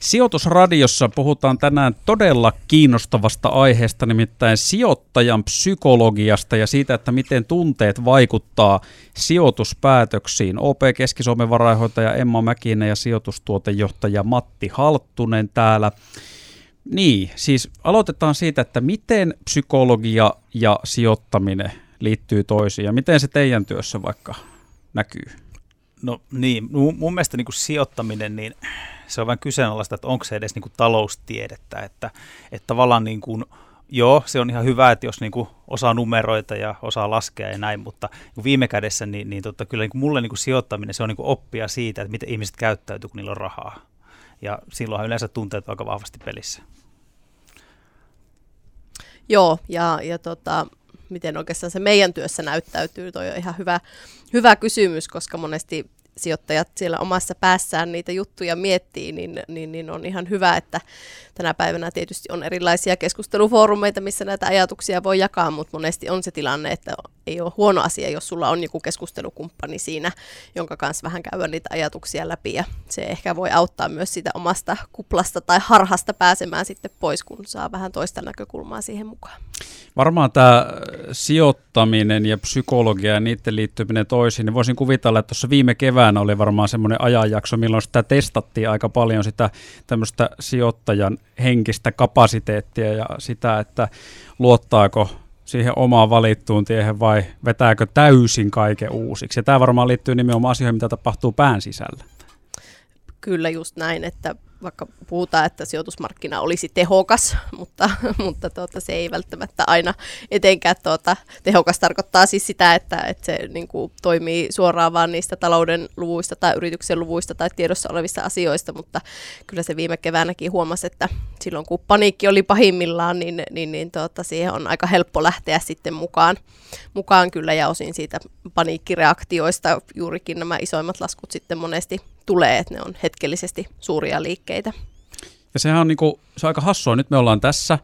Sijoitusradiossa puhutaan tänään todella kiinnostavasta aiheesta, nimittäin sijoittajan psykologiasta ja siitä, että miten tunteet vaikuttaa sijoituspäätöksiin. OP Keski-Suomen varainhoitaja Emma Mäkinen ja sijoitustuotejohtaja Matti Halttunen täällä. Niin, siis aloitetaan siitä, että miten psykologia ja sijoittaminen liittyy toisiin ja miten se teidän työssä vaikka näkyy? No niin, mun mielestä niin kuin sijoittaminen, niin se on vähän kyseenalaista, että onko se edes niin kuin taloustiedettä, että, että tavallaan niin kuin, joo, se on ihan hyvä, että jos niin kuin osaa numeroita ja osaa laskea ja näin, mutta niin viime kädessä niin, niin tota, kyllä niin kuin mulle niin kuin sijoittaminen, se on niin kuin oppia siitä, että miten ihmiset käyttäytyy, kun niillä on rahaa. Ja silloinhan yleensä tunteet aika vahvasti pelissä. Joo, ja, ja tota, miten oikeastaan se meidän työssä näyttäytyy, toi on ihan hyvä, hyvä kysymys, koska monesti sijoittajat siellä omassa päässään niitä juttuja miettii, niin, niin, niin on ihan hyvä, että tänä päivänä tietysti on erilaisia keskustelufoorumeita, missä näitä ajatuksia voi jakaa, mutta monesti on se tilanne, että ei ole huono asia, jos sulla on joku keskustelukumppani siinä, jonka kanssa vähän käydä niitä ajatuksia läpi ja se ehkä voi auttaa myös sitä omasta kuplasta tai harhasta pääsemään sitten pois, kun saa vähän toista näkökulmaa siihen mukaan. Varmaan tämä sijoittaminen ja psykologia ja niiden liittyminen toisiin, niin voisin kuvitella, että tuossa viime keväänä oli varmaan semmoinen ajanjakso, milloin sitä testattiin aika paljon sitä tämmöistä sijoittajan henkistä kapasiteettia ja sitä, että luottaako siihen omaan valittuun tiehen vai vetääkö täysin kaiken uusiksi. Ja tämä varmaan liittyy nimenomaan asioihin, mitä tapahtuu pään sisällä. Kyllä just näin, että vaikka puhutaan, että sijoitusmarkkina olisi tehokas, mutta, mutta tuota, se ei välttämättä aina etenkään tuota, tehokas tarkoittaa siis sitä, että, että se niin kuin, toimii suoraan vaan niistä talouden luvuista tai yrityksen luvuista tai tiedossa olevista asioista, mutta kyllä se viime keväänäkin huomasi, että silloin kun paniikki oli pahimmillaan, niin, niin, niin tuota, siihen on aika helppo lähteä sitten mukaan, mukaan kyllä ja osin siitä paniikkireaktioista juurikin nämä isoimmat laskut sitten monesti tulee, että ne on hetkellisesti suuria liikkeitä. Ja sehän on, niin kuin, se on aika hassua. Nyt me ollaan tässä.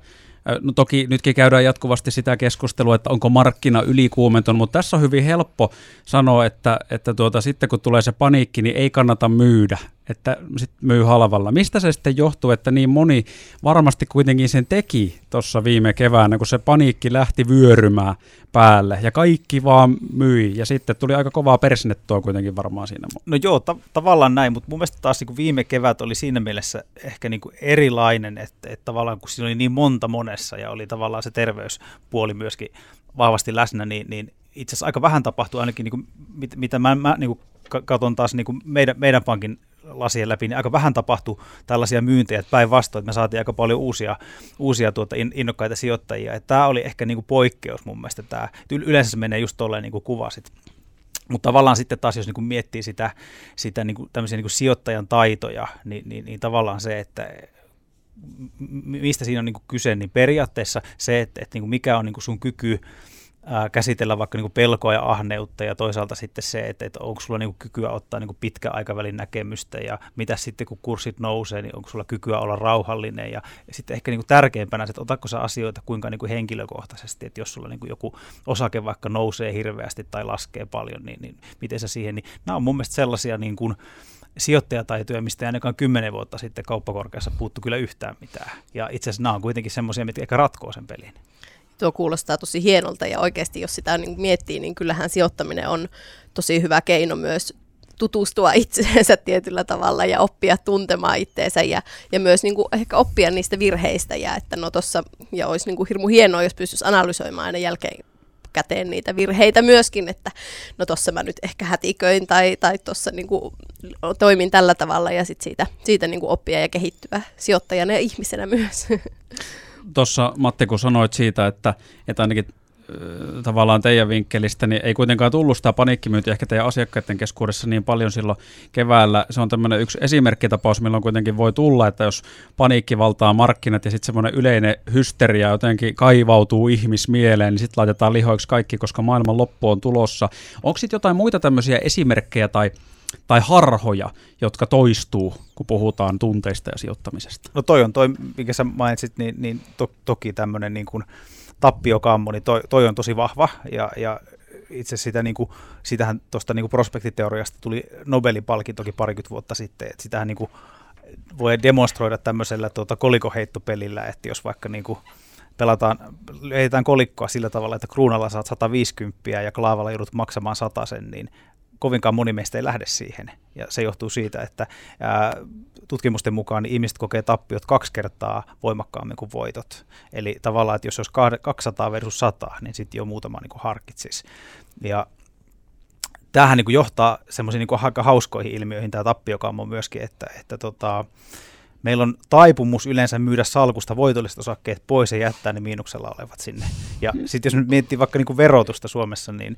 No toki nytkin käydään jatkuvasti sitä keskustelua, että onko markkina ylikuumentunut, mutta tässä on hyvin helppo sanoa, että, että tuota, sitten kun tulee se paniikki, niin ei kannata myydä että sit myy halvalla. Mistä se sitten johtuu, että niin moni varmasti kuitenkin sen teki tuossa viime keväänä, kun se paniikki lähti vyörymään päälle ja kaikki vaan myi ja sitten tuli aika kovaa persnettoa kuitenkin varmaan siinä. No joo, ta- tavallaan näin, mutta mun mielestä taas niin viime kevät oli siinä mielessä ehkä niin erilainen, että, että tavallaan kun siinä oli niin monta monessa ja oli tavallaan se terveyspuoli myöskin vahvasti läsnä, niin, niin itse asiassa aika vähän tapahtui ainakin, niin kuin, mit, mitä mä, mä niin kuin katson taas niin kuin meidän, meidän pankin lasien läpi, niin aika vähän tapahtui tällaisia myyntejä, päinvastoin, että me saatiin aika paljon uusia, uusia tuota innokkaita sijoittajia. Että tämä oli ehkä niin kuin poikkeus mun mielestä tämä. Yleensä se menee just tolleen niin kuin kuvasit. Mutta tavallaan sitten taas, jos niin kuin miettii sitä, sitä niin kuin, tämmöisiä niin kuin sijoittajan taitoja, niin, niin, niin tavallaan se, että mistä siinä on niin kuin kyse, niin periaatteessa se, että, että niin kuin mikä on niin kuin sun kyky käsitellä vaikka niin pelkoa ja ahneutta ja toisaalta sitten se, että, että onko sulla niin kuin kykyä ottaa niin kuin pitkän aikavälin näkemystä ja mitä sitten kun kurssit nousee, niin onko sulla kykyä olla rauhallinen ja sitten ehkä niin kuin tärkeimpänä, että otatko sä asioita kuinka niin kuin henkilökohtaisesti, että jos sulla niin kuin joku osake vaikka nousee hirveästi tai laskee paljon, niin, niin miten sä siihen, niin nämä on mun mielestä sellaisia niin kuin, sijoittajataitoja, mistä ei ainakaan kymmenen vuotta sitten kauppakorkeassa puuttu kyllä yhtään mitään. Ja itse asiassa nämä on kuitenkin semmoisia, mitkä ehkä ratkoo sen pelin tuo kuulostaa tosi hienolta ja oikeasti jos sitä niin miettii, niin kyllähän sijoittaminen on tosi hyvä keino myös tutustua itseensä tietyllä tavalla ja oppia tuntemaan itteensä ja, ja myös niin kuin ehkä oppia niistä virheistä ja että no tossa, ja olisi niin kuin hirmu hienoa, jos pystyisi analysoimaan aina jälkeen käteen niitä virheitä myöskin, että no tuossa mä nyt ehkä hätiköin tai, tai tuossa niin toimin tällä tavalla ja sit siitä, siitä niin kuin oppia ja kehittyä sijoittajana ja ihmisenä myös. tuossa Matti, kun sanoit siitä, että, että ainakin tavallaan teidän vinkkelistä, niin ei kuitenkaan tullut sitä paniikkimyyntiä ehkä teidän asiakkaiden keskuudessa niin paljon silloin keväällä. Se on tämmöinen yksi esimerkkitapaus, milloin kuitenkin voi tulla, että jos paniikki valtaa markkinat ja sitten semmoinen yleinen hysteria jotenkin kaivautuu ihmismieleen, niin sitten laitetaan lihoiksi kaikki, koska maailman loppu on tulossa. Onko sitten jotain muita tämmöisiä esimerkkejä tai tai harhoja, jotka toistuu, kun puhutaan tunteista ja sijoittamisesta? No toi on toi, mikä sä mainitsit, niin, niin to, toki tämmöinen niin kuin tappiokammo, niin toi, toi on tosi vahva ja, ja itse sitä, niin kuin, sitähän tuosta niin prospektiteoriasta tuli Nobelin palkintokin parikymmentä vuotta sitten, että sitähän niin kuin, voi demonstroida tämmöisellä tuota, kolikoheittopelillä, että jos vaikka niin kuin pelataan, heitetään kolikkoa sillä tavalla, että kruunalla saat 150 ja klaavalla joudut maksamaan sen, niin kovinkaan moni meistä ei lähde siihen. Ja se johtuu siitä, että ää, tutkimusten mukaan niin ihmiset kokee tappiot kaksi kertaa voimakkaammin kuin voitot. Eli tavallaan, että jos olisi 200 versus 100, niin sitten jo muutama niin harkitsisi. Ja tämähän niin johtaa semmoisiin niin aika hauskoihin ilmiöihin tämä tappiokammo myöskin, että, että tota, meillä on taipumus yleensä myydä salkusta voitolliset osakkeet pois ja jättää ne miinuksella olevat sinne. Ja sitten jos nyt miettii vaikka niin kuin verotusta Suomessa, niin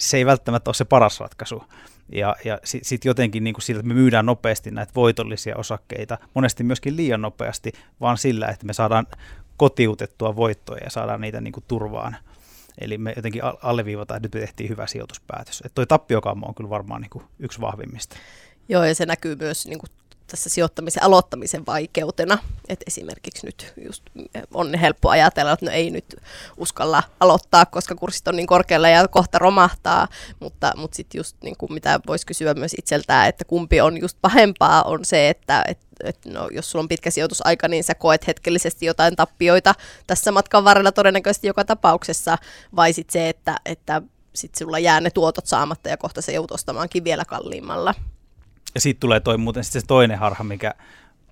se ei välttämättä ole se paras ratkaisu. Ja, ja sitten sit jotenkin niin kuin sillä, että me myydään nopeasti näitä voitollisia osakkeita, monesti myöskin liian nopeasti, vaan sillä, että me saadaan kotiutettua voittoja ja saadaan niitä niin kuin turvaan. Eli me jotenkin alleviivataan, että nyt tehtiin hyvä sijoituspäätös. Että toi tappiokammo on kyllä varmaan niin kuin yksi vahvimmista. Joo, ja se näkyy myös niin kuin tässä sijoittamisen aloittamisen vaikeutena. Et esimerkiksi nyt just on helppo ajatella, että no ei nyt uskalla aloittaa, koska kurssit on niin korkealla ja kohta romahtaa, mutta, mutta sitten just niin kuin mitä voisi kysyä myös itseltään, että kumpi on just pahempaa, on se, että et, et no, jos sulla on pitkä sijoitusaika, niin sä koet hetkellisesti jotain tappioita tässä matkan varrella todennäköisesti joka tapauksessa, vai sitten se, että, että sitten sulla jää ne tuotot saamatta ja kohta se joudut ostamaankin vielä kalliimmalla. Ja siitä tulee toi muuten sitten se toinen harha, mikä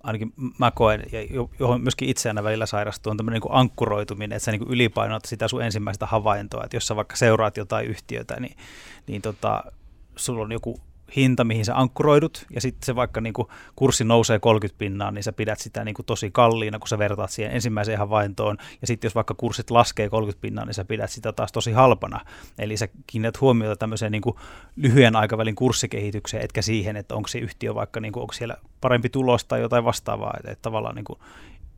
ainakin mä koen, ja johon myöskin itse aina välillä sairastuu, on tämmöinen niin ankkuroituminen, että sä niin ylipainot sitä sun ensimmäistä havaintoa, että jos sä vaikka seuraat jotain yhtiötä, niin, niin tota, sulla on joku hinta, mihin sä ankkuroidut, ja sitten se vaikka niin kuin kurssi nousee 30 pinnaa, niin sä pidät sitä niin kuin tosi kalliina, kun sä vertaat siihen ensimmäiseen havaintoon, ja sitten jos vaikka kurssit laskee 30 pinnaa, niin sä pidät sitä taas tosi halpana. Eli sä kiinnität huomiota tämmöiseen niin kuin lyhyen aikavälin kurssikehitykseen, etkä siihen, että onko se yhtiö vaikka, niin kuin, onko siellä parempi tulos tai jotain vastaavaa, että, että tavallaan niin kuin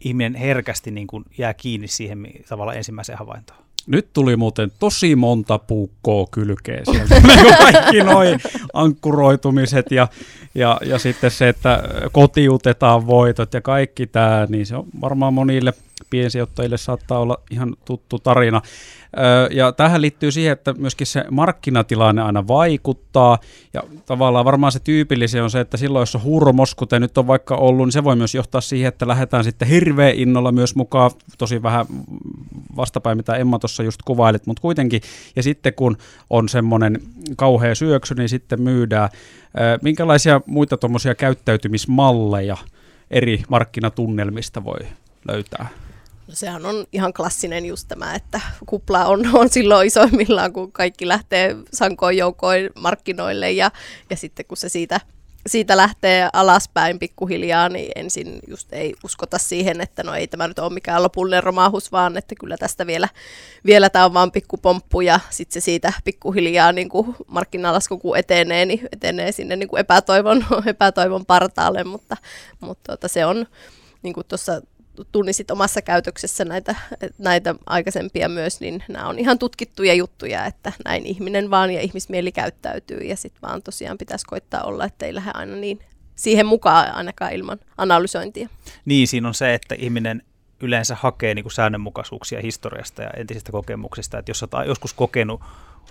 ihminen herkästi niin kuin jää kiinni siihen tavallaan ensimmäiseen havaintoon. Nyt tuli muuten tosi monta puukkoa kylkeä sieltä. kaikki noin ankkuroitumiset ja, ja, ja sitten se, että kotiutetaan voitot ja kaikki tämä, niin se on varmaan monille piensijoittajille saattaa olla ihan tuttu tarina. Ja tähän liittyy siihen, että myöskin se markkinatilanne aina vaikuttaa, ja tavallaan varmaan se tyypillinen on se, että silloin jos on hurmos, kuten nyt on vaikka ollut, niin se voi myös johtaa siihen, että lähdetään sitten hirveän innolla myös mukaan, tosi vähän vastapäin, mitä Emma tuossa just kuvailit, mutta kuitenkin, ja sitten kun on semmoinen kauhea syöksy, niin sitten myydään. Minkälaisia muita tuommoisia käyttäytymismalleja eri markkinatunnelmista voi löytää? Sehän on ihan klassinen just tämä, että kupla on, on silloin isoimmillaan, kun kaikki lähtee sankoin joukoin markkinoille ja, ja sitten kun se siitä, siitä lähtee alaspäin pikkuhiljaa, niin ensin just ei uskota siihen, että no ei tämä nyt ole mikään lopullinen romahus, vaan että kyllä tästä vielä, vielä tämä on vaan pikkupomppu ja sitten se siitä pikkuhiljaa niin kuin markkinalasku kun etenee, niin etenee sinne niin kuin epätoivon, epätoivon partaalle, mutta, mutta tuota, se on niin kuin tuossa tunnisit omassa käytöksessä näitä, näitä aikaisempia myös, niin nämä on ihan tutkittuja juttuja, että näin ihminen vaan ja ihmismieli käyttäytyy ja sitten vaan tosiaan pitäisi koittaa olla, että ei lähde aina niin siihen mukaan ainakaan ilman analysointia. Niin, siinä on se, että ihminen yleensä hakee niin kuin säännönmukaisuuksia historiasta ja entisistä kokemuksista, että jos olet joskus kokenut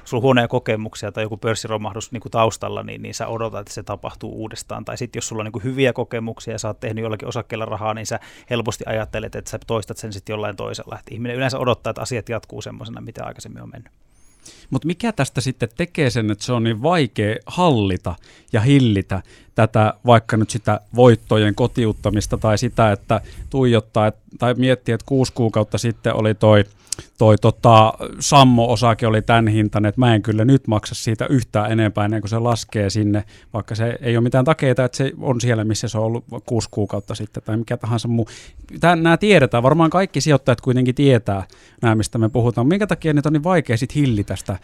sulla huonoja kokemuksia tai joku pörssiromahdus niin kuin taustalla, niin, niin sä odotat, että se tapahtuu uudestaan. Tai sitten jos sulla on niin kuin hyviä kokemuksia ja sä oot tehnyt jollakin osakkeella rahaa, niin sä helposti ajattelet, että sä toistat sen sitten jollain toisella. Et ihminen yleensä odottaa, että asiat jatkuu semmoisena, mitä aikaisemmin on mennyt. Mutta mikä tästä sitten tekee sen, että se on niin vaikea hallita ja hillitä tätä vaikka nyt sitä voittojen kotiuttamista tai sitä, että tuijottaa tai miettiä, että kuusi kuukautta sitten oli toi – toi tota, Sammo-osake oli tämän hintainen, että mä en kyllä nyt maksa siitä yhtään enempää ennen kuin se laskee sinne, vaikka se ei ole mitään takeita, että se on siellä, missä se on ollut kuusi kuukautta sitten tai mikä tahansa muu. Tän, nämä tiedetään, varmaan kaikki sijoittajat kuitenkin tietää nämä, mistä me puhutaan. Minkä takia niitä on niin vaikea sitten hillitä sitä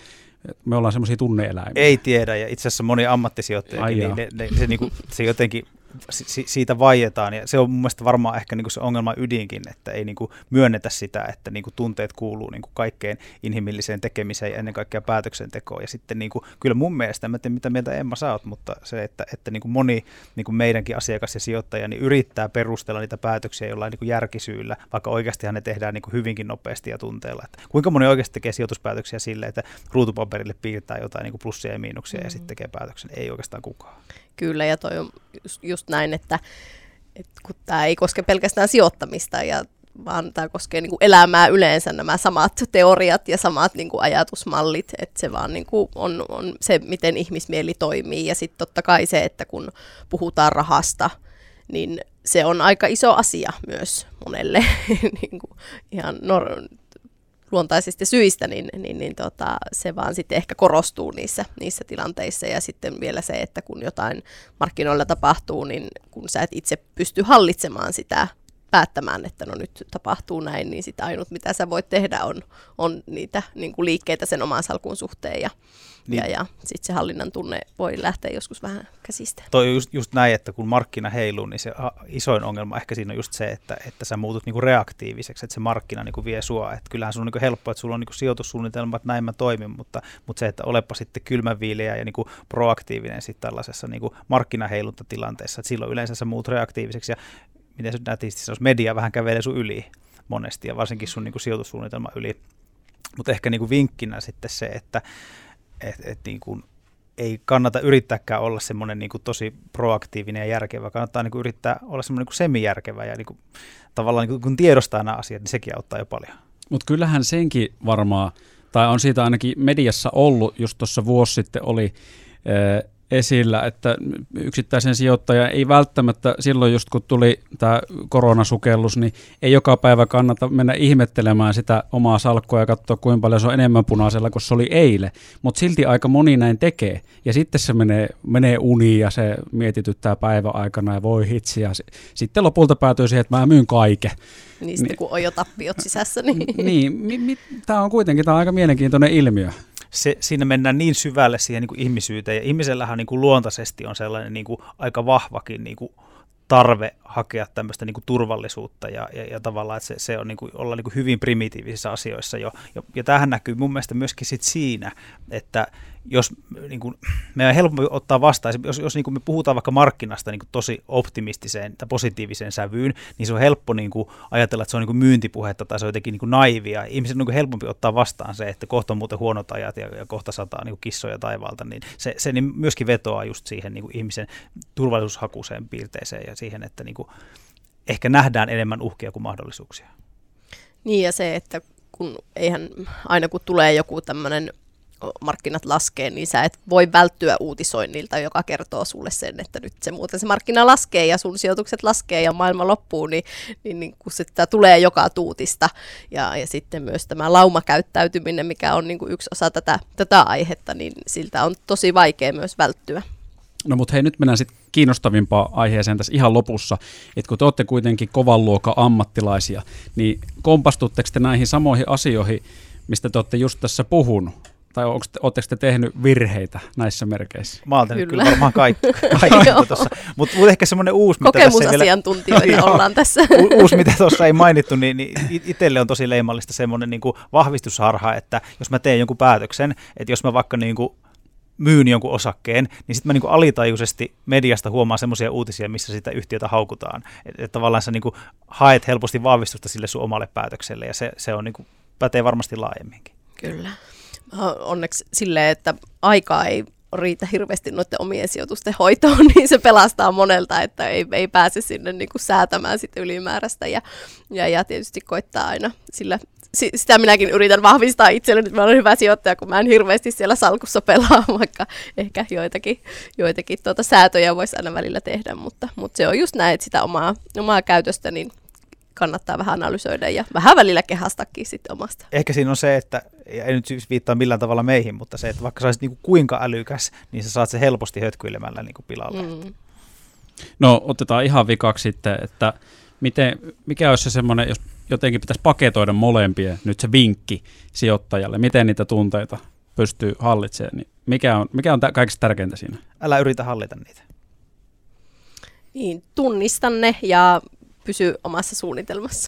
me ollaan semmoisia tunneeläimiä. Ei tiedä, ja itse asiassa moni ammattisijoittaja, niin ne, ne, se, niinku, se jotenkin si, siitä vaietaan. Ja se on mun mielestä varmaan ehkä niin se ongelma ydinkin, että ei niin myönnetä sitä, että niin tunteet kuuluu niin kaikkeen inhimilliseen tekemiseen ja ennen kaikkea päätöksentekoon. Ja sitten niin kuin, kyllä mun mielestä, en tiedä mitä mieltä Emma sä oot, mutta se, että, että niin moni niin meidänkin asiakas ja sijoittaja niin yrittää perustella niitä päätöksiä jollain niin järkisyillä, vaikka oikeastihan ne tehdään niin hyvinkin nopeasti ja tunteella. Että kuinka moni oikeasti tekee sijoituspäätöksiä sille, että ruutupaperille piirtää jotain niin plussia ja miinuksia mm. ja sitten tekee päätöksen? Ei oikeastaan kukaan. Kyllä, ja toi on just, just näin, että et kun tämä ei koske pelkästään sijoittamista ja vaan tämä koskee niin kuin elämää yleensä, nämä samat teoriat ja samat niin kuin ajatusmallit, että se vaan niin kuin on, on se, miten ihmismieli toimii. Ja sitten totta kai se, että kun puhutaan rahasta, niin se on aika iso asia myös monelle niin kuin ihan nor- luontaisista syistä, niin, niin, niin tota, se vaan sitten ehkä korostuu niissä, niissä tilanteissa. Ja sitten vielä se, että kun jotain markkinoilla tapahtuu, niin kun sä et itse pysty hallitsemaan sitä päättämään, että no nyt tapahtuu näin, niin sitten ainut mitä sä voit tehdä on, on niitä niin kuin liikkeitä sen oman salkun suhteen ja, niin. ja, ja sitten se hallinnan tunne voi lähteä joskus vähän käsistä. Toi on just, just näin, että kun markkina heiluu, niin se isoin ongelma ehkä siinä on just se, että, että sä muutut niinku reaktiiviseksi, että se markkina niinku vie sua. Et kyllähän sun on niinku helppo, että sulla on niinku sijoitussuunnitelma, että näin mä toimin, mutta, mutta se, että olepa sitten kylmäviileä ja niinku proaktiivinen sitten tällaisessa niinku markkinaheiluntatilanteessa, että silloin yleensä sä muut reaktiiviseksi ja miten se nätisti sanoisi, media vähän kävelee sun yli monesti ja varsinkin sun niin kuin sijoitussuunnitelma yli. Mutta ehkä niin kuin vinkkinä sitten se, että et, et niin kuin ei kannata yrittääkään olla semmoinen niin tosi proaktiivinen ja järkevä, kannattaa niin kuin yrittää olla semmoinen niin semijärkevä ja niin kuin, tavallaan niin kuin, kun tiedostaa nämä asiat, niin sekin auttaa jo paljon. Mutta kyllähän senkin varmaan, tai on siitä ainakin mediassa ollut, just tuossa vuosi sitten oli esillä, että yksittäisen sijoittaja ei välttämättä silloin just kun tuli tämä koronasukellus, niin ei joka päivä kannata mennä ihmettelemään sitä omaa salkkua ja katsoa kuinka paljon se on enemmän punaisella kuin se oli eilen, mutta silti aika moni näin tekee ja sitten se menee, menee uniin ja se mietityttää päivän aikana ja voi hitsi ja sitten lopulta päätyy siihen, että mä myyn kaiken. Niin sitten kun on jo tappiot sisässä. Niin, niin mi, mi, tämä on kuitenkin tämä on aika mielenkiintoinen ilmiö se, siinä mennään niin syvälle siihen niin kuin ihmisyyteen, ja ihmisellähän niin kuin luontaisesti on sellainen niin kuin aika vahvakin niin kuin tarve hakea tämmöistä niin kuin turvallisuutta ja, ja, ja tavallaan, että se, se on niin kuin, olla niin kuin hyvin primitiivisissä asioissa jo. Ja, ja tämähän näkyy mun mielestä myöskin sit siinä, että jos niin kuin, meidän on helpompi ottaa vastaan, jos, jos niin kuin me puhutaan vaikka markkinasta niin kuin tosi optimistiseen tai positiiviseen sävyyn, niin se on helppo niin kuin ajatella, että se on niin kuin myyntipuhetta tai se on jotenkin niin kuin naivia. Ihmisen on niin kuin helpompi ottaa vastaan se, että kohta on muuten huonot ajat ja, ja kohta sataa niin kuin kissoja taivaalta, niin se, se niin myöskin vetoaa just siihen niin kuin ihmisen turvallisuushakuiseen piirteeseen ja siihen, että niin kuin ehkä nähdään enemmän uhkia kuin mahdollisuuksia. Niin ja se, että kun eihän aina kun tulee joku tämmöinen markkinat laskee, niin sä et voi välttyä uutisoinnilta, joka kertoo sulle sen, että nyt se muuten se markkina laskee ja sun sijoitukset laskee ja maailma loppuu, niin, niin, niin kun se tulee joka tuutista. Ja, ja sitten myös tämä laumakäyttäytyminen, mikä on niin kuin yksi osa tätä, tätä aihetta, niin siltä on tosi vaikea myös välttyä. No mutta hei, nyt mennään sitten kiinnostavimpaan aiheeseen tässä ihan lopussa, että kun te olette kuitenkin kovan luokan ammattilaisia, niin kompastutteko te näihin samoihin asioihin, mistä te olette just tässä puhunut? Tai oletteko te tehnyt virheitä näissä merkeissä? Mä oon tehnyt kyllä, kyllä varmaan kaikki, kaikki tuossa. Mutta mut ehkä semmoinen uusi, mitä Kokemusasiantuntijoita vielä... ollaan tässä. uusi, mitä tuossa ei mainittu, niin, niin itselle on tosi leimallista semmoinen niin vahvistusharha, että jos mä teen jonkun päätöksen, että jos mä vaikka niin kuin myyn jonkun osakkeen, niin sitten mä niin alitajuisesti mediasta huomaan semmoisia uutisia, missä sitä yhtiötä haukutaan. Että et tavallaan sä niin haet helposti vahvistusta sille sun omalle päätökselle, ja se, se on niin kuin, pätee varmasti laajemminkin. Kyllä. Onneksi silleen, että aikaa ei riitä hirveästi noiden omien sijoitusten hoitoon, niin se pelastaa monelta, että ei, ei pääse sinne niin kuin säätämään sitten ylimääräistä ja, ja, ja tietysti koittaa aina sillä sitä minäkin yritän vahvistaa itselleni, että mä olen hyvä sijoittaja, kun mä en hirveästi siellä salkussa pelaa, vaikka ehkä joitakin, joitakin tuota säätöjä voisi aina välillä tehdä, mutta, mutta se on just näin, että sitä omaa, omaa käytöstä niin kannattaa vähän analysoida ja vähän välillä kehastakin sitten omasta. Ehkä siinä on se, että, ei nyt siis viittaa millään tavalla meihin, mutta se, että vaikka sä olisit niin kuinka älykäs, niin sä saat se helposti hötkyilemällä niin kuin pilalle. Mm. No otetaan ihan vikaksi sitten, että miten, mikä olisi se semmoinen, jos jotenkin pitäisi paketoida molempia, nyt se vinkki sijoittajalle, miten niitä tunteita pystyy hallitsemaan, niin mikä on, mikä on kaikista tärkeintä siinä? Älä yritä hallita niitä. Niin, tunnista ne ja pysy omassa suunnitelmassa.